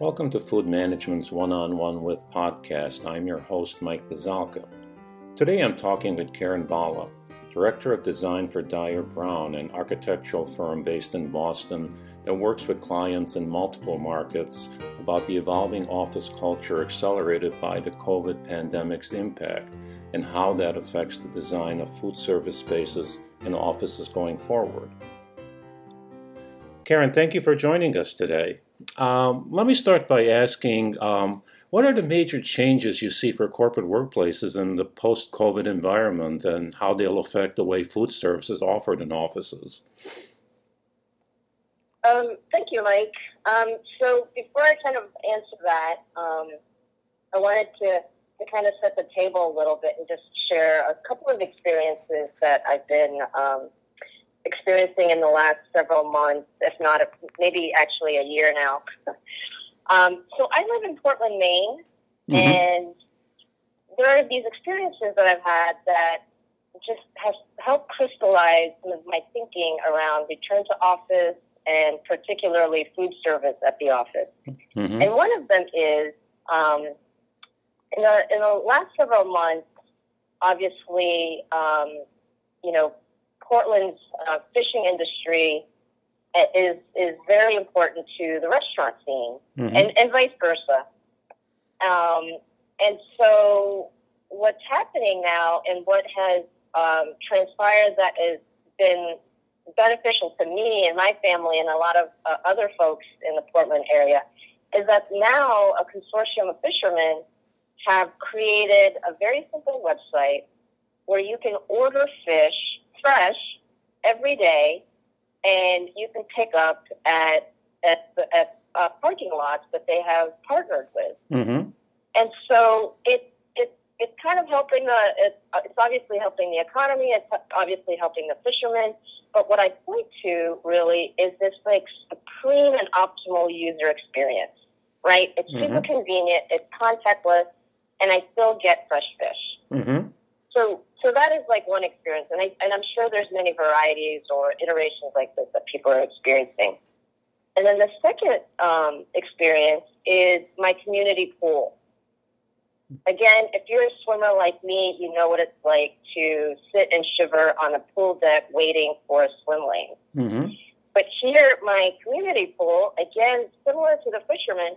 Welcome to Food Management's One on One with podcast. I'm your host, Mike Buzalka. Today I'm talking with Karen Bala, Director of Design for Dyer Brown, an architectural firm based in Boston that works with clients in multiple markets about the evolving office culture accelerated by the COVID pandemic's impact and how that affects the design of food service spaces and offices going forward. Karen, thank you for joining us today. Um, let me start by asking um, what are the major changes you see for corporate workplaces in the post COVID environment and how they'll affect the way food service is offered in offices? Um, thank you, Mike. Um, so, before I kind of answer that, um, I wanted to, to kind of set the table a little bit and just share a couple of experiences that I've been um, experiencing in the last several months, if not a, maybe actually a year now. um, so I live in Portland, Maine, mm-hmm. and there are these experiences that I've had that just has helped crystallize some of my thinking around return to office and particularly food service at the office. Mm-hmm. And one of them is um, in, the, in the last several months, obviously, um, you know, Portland's uh, fishing industry is is very important to the restaurant scene, mm-hmm. and, and vice versa. Um, and so, what's happening now, and what has um, transpired that has been beneficial to me and my family, and a lot of uh, other folks in the Portland area, is that now a consortium of fishermen have created a very simple website where you can order fish fresh every day, and you can pick up at at, at uh, parking lots that they have partnered with. Mm-hmm. And so it it it's kind of helping the it's, it's obviously helping the economy. It's obviously helping the fishermen. But what I point to really is this like supreme and optimal user experience. Right? It's mm-hmm. super convenient. It's contactless, and I still get fresh fish. Mm-hmm. So so that is like one experience, and I and I'm sure there's many varieties or iterations like this that people are experiencing. And then the second um, experience is my community pool. Again, if you're a swimmer like me, you know what it's like to sit and shiver on a pool deck waiting for a swim lane. Mm-hmm. But here, my community pool, again, similar to the fishermen,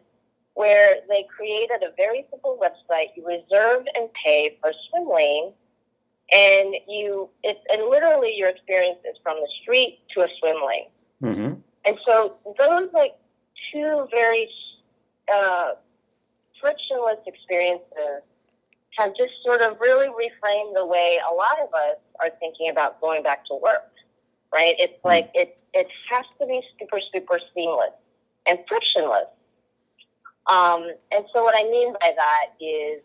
where they created a very simple website. You reserve and pay for a swim lane and you it's and literally your experience is from the street to a swim lane. Mm-hmm. And so those like two very uh, frictionless experiences have just sort of really reframed the way a lot of us are thinking about going back to work. Right? It's mm-hmm. like it it has to be super super seamless and frictionless. Um, and so what I mean by that is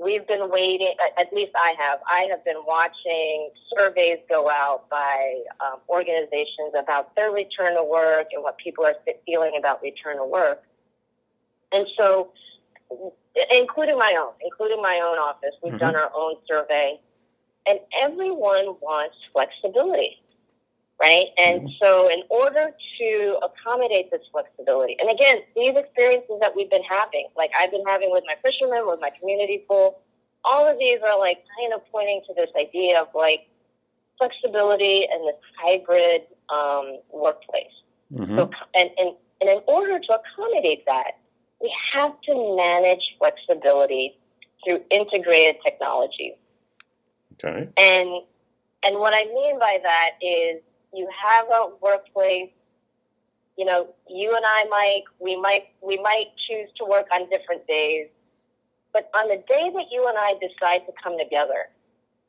we've been waiting, at least I have, I have been watching surveys go out by um, organizations about their return to work and what people are feeling about return to work. And so, including my own, including my own office, we've mm-hmm. done our own survey, and everyone wants flexibility right? And so, in order to accommodate this flexibility, and again, these experiences that we've been having, like I've been having with my fishermen, with my community pool, all of these are like kind of pointing to this idea of like flexibility and this hybrid um, workplace. Mm-hmm. So, and, and, and in order to accommodate that, we have to manage flexibility through integrated technology. Okay. And and what I mean by that is you have a workplace, you know, you and I, Mike, we might we might choose to work on different days, but on the day that you and I decide to come together,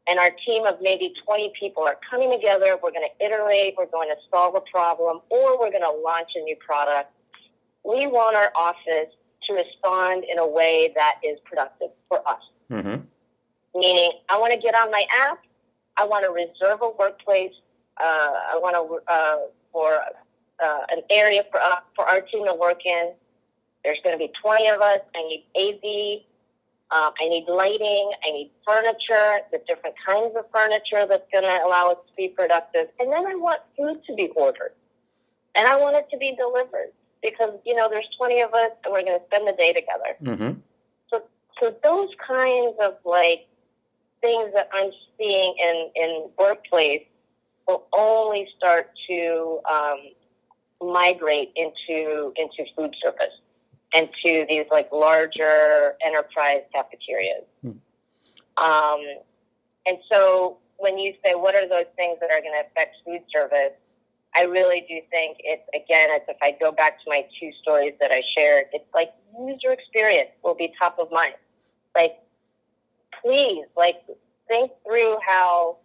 and our team of maybe 20 people are coming together, we're going to iterate, we're going to solve a problem, or we're going to launch a new product. We want our office to respond in a way that is productive for us. Mm-hmm. Meaning, I want to get on my app. I want to reserve a workplace I want to uh, for uh, an area for uh, for our team to work in. There's going to be 20 of us. I need AV. Um, I need lighting. I need furniture, the different kinds of furniture that's going to allow us to be productive. And then I want food to be ordered, and I want it to be delivered because you know there's 20 of us and we're going to spend the day together. Mm-hmm. So, so those kinds of like things that I'm seeing in in workplace will only start to um, migrate into into food service and to these like larger enterprise cafeterias. Hmm. Um, and so when you say what are those things that are going to affect food service, I really do think it's again, it's if I go back to my two stories that I shared, it's like user experience will be top of mind. Like, please, like think through how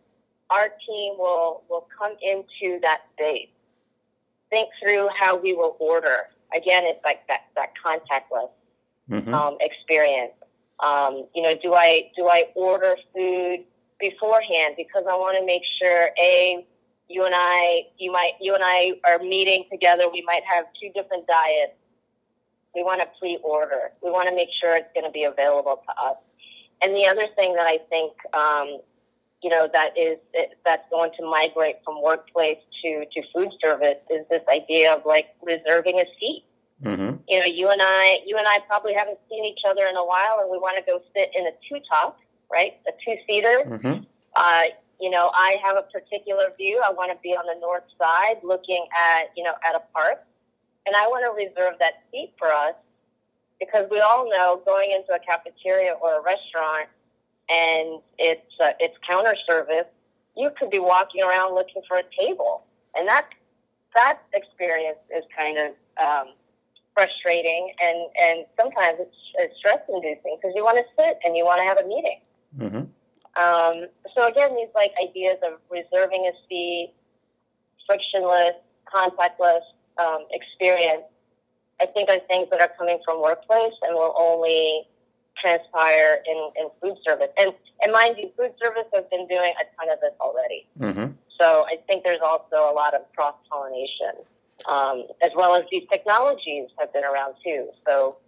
our team will will come into that space. Think through how we will order. Again, it's like that that contactless Mm-hmm. um, experience. Um, you know, do I do I order food beforehand because I want to make sure a you and I you might you and I are meeting together. We might have two different diets. We want to pre-order. We want to make sure it's going to be available to us. And the other thing that I think um, you know that is that's going to migrate from workplace to to food service is this idea of like reserving a seat Mm-hmm. you know, you and I, you and I probably haven't seen each other in a while, and we want to go sit in a two top, right, a two seater. Mm-hmm. Uh, you know, I have a particular view. I want to be on the north side, looking at you know at a park, and I want to reserve that seat for us because we all know going into a cafeteria or a restaurant, and it's uh, it's counter service. You could be walking around looking for a table, and that that experience is kind of um, frustrating and, and sometimes it's, it's stress inducing because you want to sit and you want to have a meeting. Mm-hmm. Um, so again, these like ideas of reserving a seat, frictionless, contactless um, experience, I think are things that are coming from workplace and will only transpire in, in food service. And, and mind you, food service has been doing a ton of this already. Mm-hmm. So I think there's also a lot of cross pollination, um, as well as these technologies have been around too. So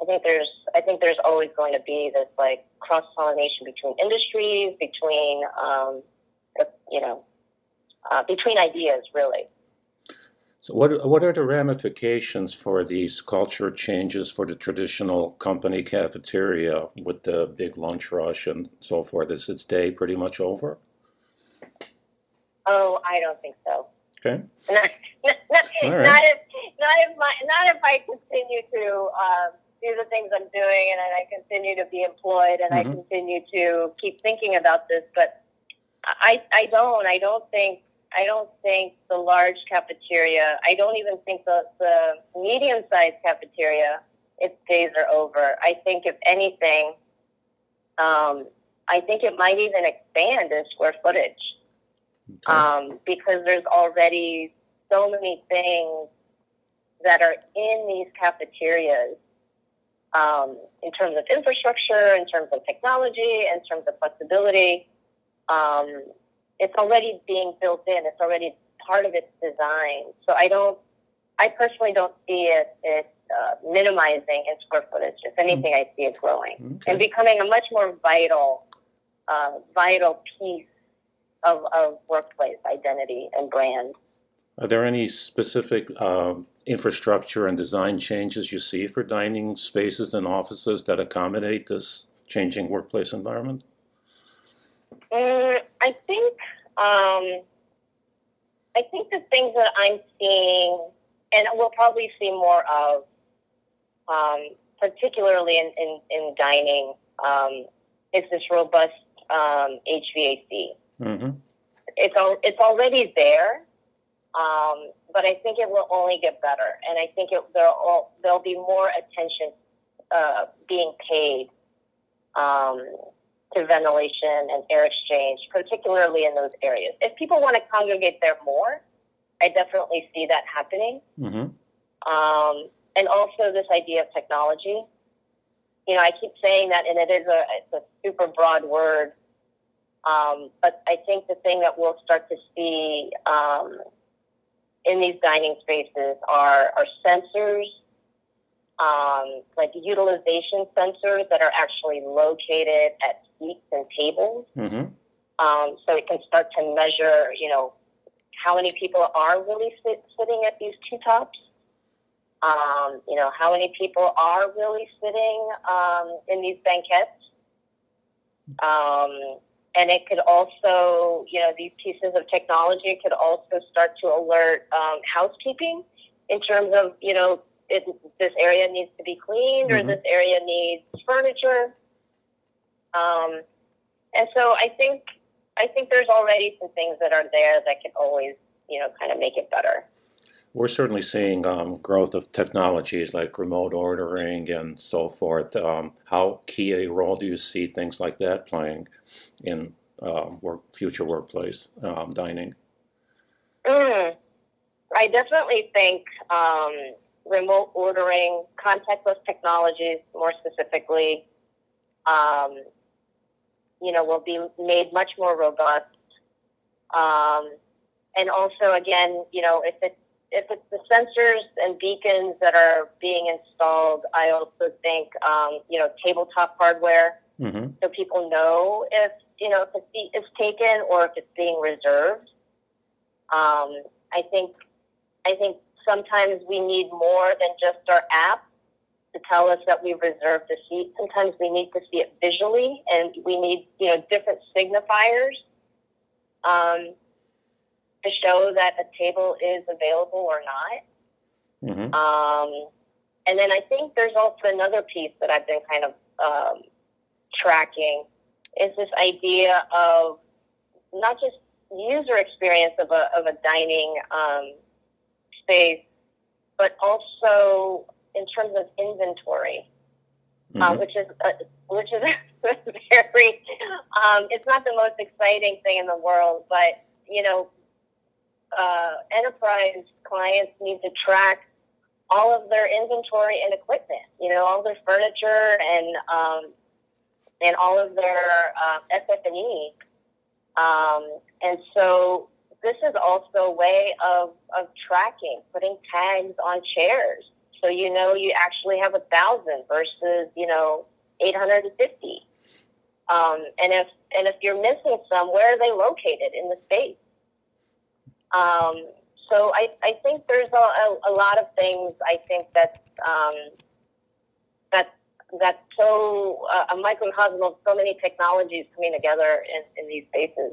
I think there's I think there's always going to be this like cross pollination between industries, between um, you know, uh, between ideas really. So, what what are the ramifications for these culture changes for the traditional company cafeteria with the big lunch rush and so forth? Is its day pretty much over? Oh, I don't think so. Okay. Not, not, right. not if not if my not if I continue to um, do the things I'm doing and I continue to be employed and I Mhm. continue to keep thinking about this. But I I don't I don't think I don't think the large cafeteria. I don't even think the the medium sized cafeteria. Its days are over. I think if anything, um, I think it might even expand in square footage Okay. um, because there's already so many things that are in these cafeterias um, in terms of infrastructure, in terms of technology, in terms of flexibility. Um, it's already being built in. It's already part of its design. So I don't, I personally don't see it, it uh, minimizing in square footage. If anything, I see it growing Okay. and becoming a much more vital, uh, vital piece of, of workplace identity and brand. Are there any specific uh, infrastructure and design changes you see for dining spaces and offices that accommodate this changing workplace environment? Mm, I think um, I think the things that I'm seeing, and we'll probably see more of, um, particularly in, in, in dining, um, is this robust um, HVAC. Mm-hmm. It's al- it's already there, um, but I think it will only get better, and I think it there'll there'll be more attention uh, being paid um, to ventilation and air exchange, particularly in those areas. If people want to congregate there more, I definitely see that happening. Mm-hmm. Um, and also this idea of technology. You know, I keep saying that, and it is a it's a super broad word. Um, but I think the thing that we'll start to see um, in these dining spaces are, are sensors, um, like utilization sensors that are actually located at seats and tables. Mm-hmm. Um, so it can start to measure, you know, how many people are really sit, sitting at these two tops. Um, you know, how many people are really sitting um, in these banquettes? Um, and it could also, you know, these pieces of technology could also start to alert um, housekeeping in terms of, you know, it, this area needs to be cleaned mm-hmm. or this area needs furniture. Um, and so I think I think there's already some things that are there that can always, you know, kind of make it better. We're certainly seeing um, growth of technologies like remote ordering and so forth. Um, how key a role do you see things like that playing in uh, work, future workplace um, dining? Mm, I definitely think um, remote ordering, contactless technologies, more specifically, um, you know, will be made much more robust. Um, and also, again, you know, if it's if it's the sensors and beacons that are being installed, I also think um, you know tabletop hardware, mm-hmm. so people know if you know if a seat is taken or if it's being reserved. Um, I think I think sometimes we need more than just our app to tell us that we've reserved a seat. Sometimes we need to see it visually, and we need you know different signifiers. Um, to show that a table is available or not. Mm-hmm. Um, and then I think there's also another piece that I've been kind of um, tracking is this idea of not just user experience of a, of a dining um, space, but also in terms of inventory, uh, mm-hmm. uh, which is uh, which is very. Um, it's not the most exciting thing in the world, but you know, uh, enterprise clients need to track all of their inventory and equipment, you know, all their furniture and um, and all of their uh, FF&E. Um, and so this is also a way of, of tracking, putting tags on chairs. So you know you actually have a thousand versus, you know, 850. Um, and if and if you're missing some, where are they located in the space? Um, so I, I think there's a, a, a, lot of things I think that um, that that so uh, a microcosm of so many technologies coming together in, in these spaces.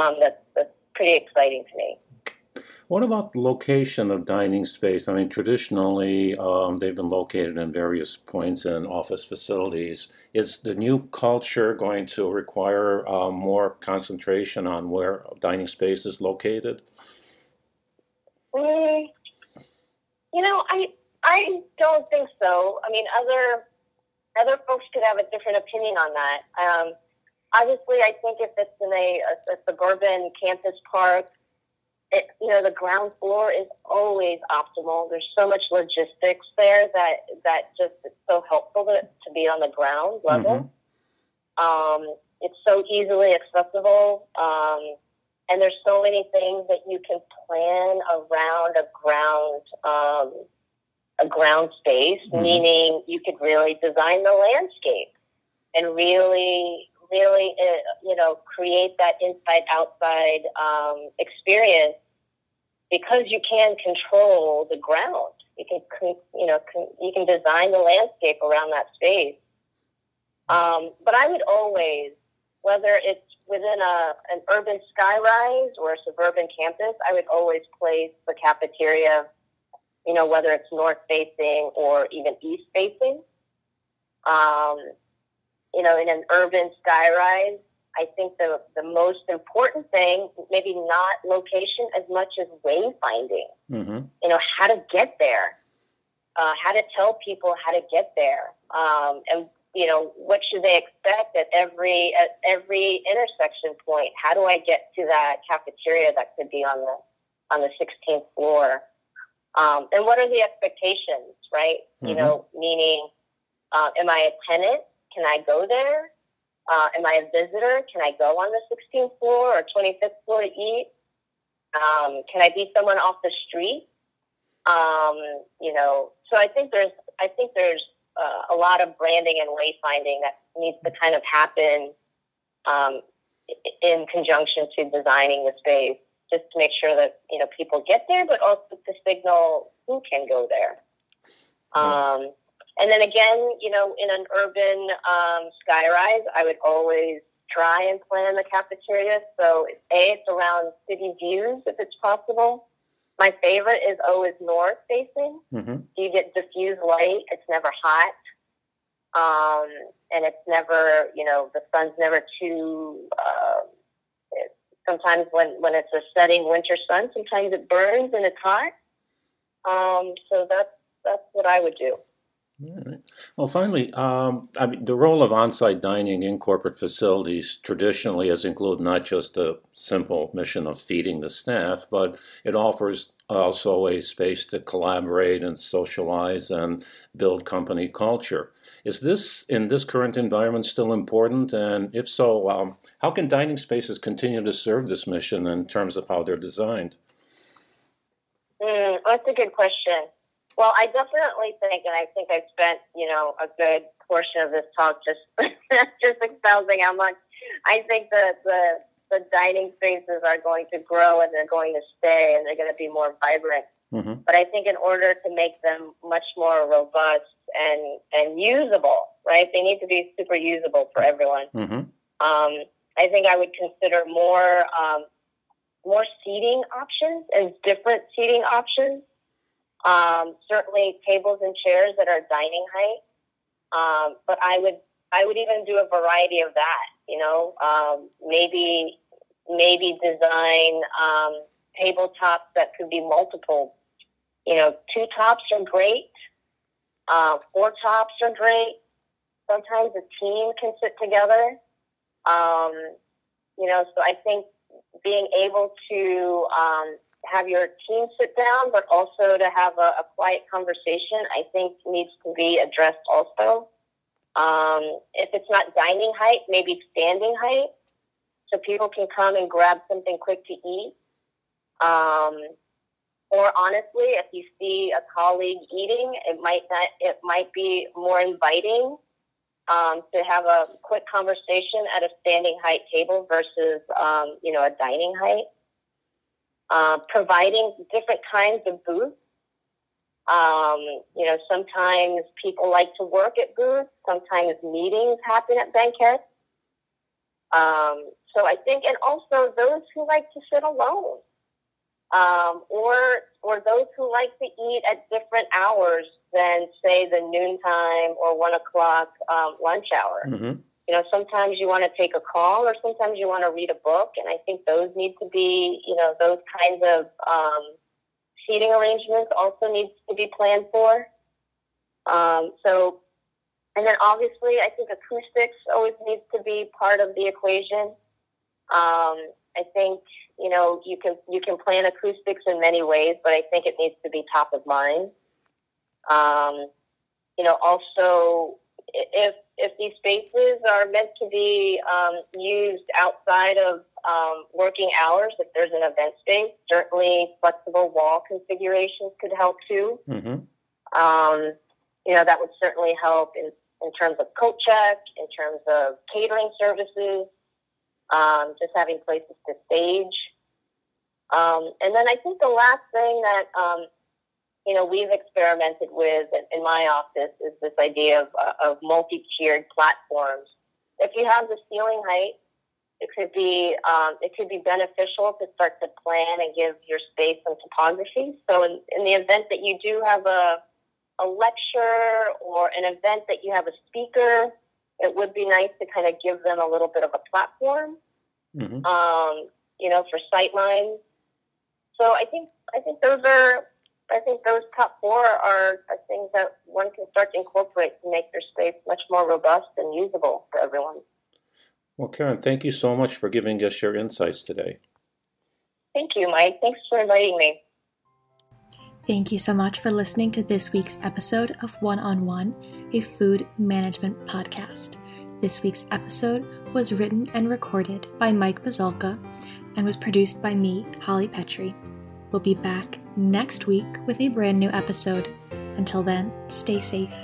Um, that's that's pretty exciting to me. What about location of dining space? I mean, traditionally um, they've been located in various points in office facilities. Is the new culture going to require uh, more concentration on where dining space is located? Mm, you know, I I don't think so. I mean, other other folks could have a different opinion on that. Um, obviously, I think if it's in a, a, a suburban campus park, it, you know, the ground floor is always optimal. There's so much logistics there that that just it's so helpful to, to be on the ground level. Mm-hmm. Um, it's so easily accessible. Um, and there's so many things that you can plan around a ground um, a ground space, mm-hmm. meaning you could really design the landscape and really really uh, you know create that inside outside um, experience because you can control the ground. You can you know you can design the landscape around that space. Um, but I would always, whether it's within a, an urban skyrise or a suburban campus, I would always place the cafeteria, you know, whether it's north facing or even east facing. Um, you know, in an urban skyrise, I think the, the most important thing, maybe not location as much as wayfinding. Mm-hmm. You know, how to get there, uh, how to tell people how to get there, um, and you know, what should they expect at every at every intersection point? How do I get to that cafeteria that could be on the on the 16th floor? Um, and what are the expectations, right? Mm-hmm. You know, meaning, uh, am I a tenant? Can I go there? Uh, am I a visitor? Can I go on the 16th floor or 25th floor to eat? Um, can I be someone off the street? Um, you know, so I think there's I think there's uh, a lot of branding and wayfinding that needs to kind of happen um, in conjunction to designing the space, just to make sure that you know people get there, but also to signal who can go there. Um, and then again, you know, in an urban um, skyrise, I would always try and plan the cafeteria. So, A, it's around city views if it's possible. My favorite is always north facing. Mm-hmm. You get diffused light, it's never hot. Um, and it's never, you know, the sun's never too. Uh, it, sometimes when, when it's a setting winter sun, sometimes it burns and it's hot. Um, so that's that's what I would do. Well, finally, um, I mean, the role of on-site dining in corporate facilities traditionally has included not just the simple mission of feeding the staff, but it offers also a space to collaborate and socialize and build company culture. Is this, in this current environment, still important? And if so, um, how can dining spaces continue to serve this mission in terms of how they're designed? Mm, that's a good question. Well, I definitely think, and I think I've spent, you know, a good portion of this talk just just espousing how much I think that the the dining spaces are going to grow and they're going to stay and they're going to be more vibrant. Mm-hmm. But I think in order to make them much more robust and and usable, right? They need to be super usable for everyone. Mm-hmm. Um, I think I would consider more um, more seating options and different seating options um, certainly tables and chairs that are dining height. Um, but I would I would even do a variety of that. You know, um, maybe maybe design um, tabletops that could be multiple. You know, two tops are great. Uh, four tops are great. Sometimes a team can sit together. Um, you know, so I think being able to um, have your team sit down, but also to have a, a quiet conversation, I think needs to be addressed also. Um, if it's not dining height, maybe standing height, so people can come and grab something quick to eat. Um, or honestly, if you see a colleague eating, it might not, it might be more inviting um, to have a quick conversation at a standing height table versus um, you know a dining height. Uh, providing different kinds of booths. Um, you know, sometimes people like to work at booths. Sometimes meetings happen at banquets. Um, so I think, and also those who like to sit alone, um, or or those who like to eat at different hours than say the noontime or one o'clock um, lunch hour. Mm-hmm you know, sometimes you want to take a call or sometimes you want to read a book. And I think those need to be, you know, those kinds of um, seating arrangements also needs to be planned for. Um, so, and then obviously I think acoustics always needs to be part of the equation. Um, I think, you know, you can, you can plan acoustics in many ways, but I think it needs to be top of mind. Um, you know, also if if these spaces are meant to be um, used outside of um, working hours, if there's an event space, certainly flexible wall configurations could help too. Mm-hmm. Um, you know, that would certainly help in, in terms of coat check, in terms of catering services, um, just having places to stage. Um, and then I think the last thing that um, you know, we've experimented with in my office is this idea of, uh, of multi-tiered platforms. If you have the ceiling height, it could be um, it could be beneficial to start to plan and give your space some topography. So, in, in the event that you do have a a lecture or an event that you have a speaker, it would be nice to kind of give them a little bit of a platform, mm-hmm. um, you know, for sight lines. So I think I think those are I think those top four are, are things that one can start to incorporate to make their space much more robust and usable for everyone. Well, Karen, thank you so much for giving us your insights today. Thank you, Mike. Thanks for inviting me. Thank you so much for listening to this week's episode of One on One, a food management podcast. This week's episode was written and recorded by Mike Buzalka and was produced by me, Holly Petrie. We'll be back next week with a brand new episode. Until then, stay safe.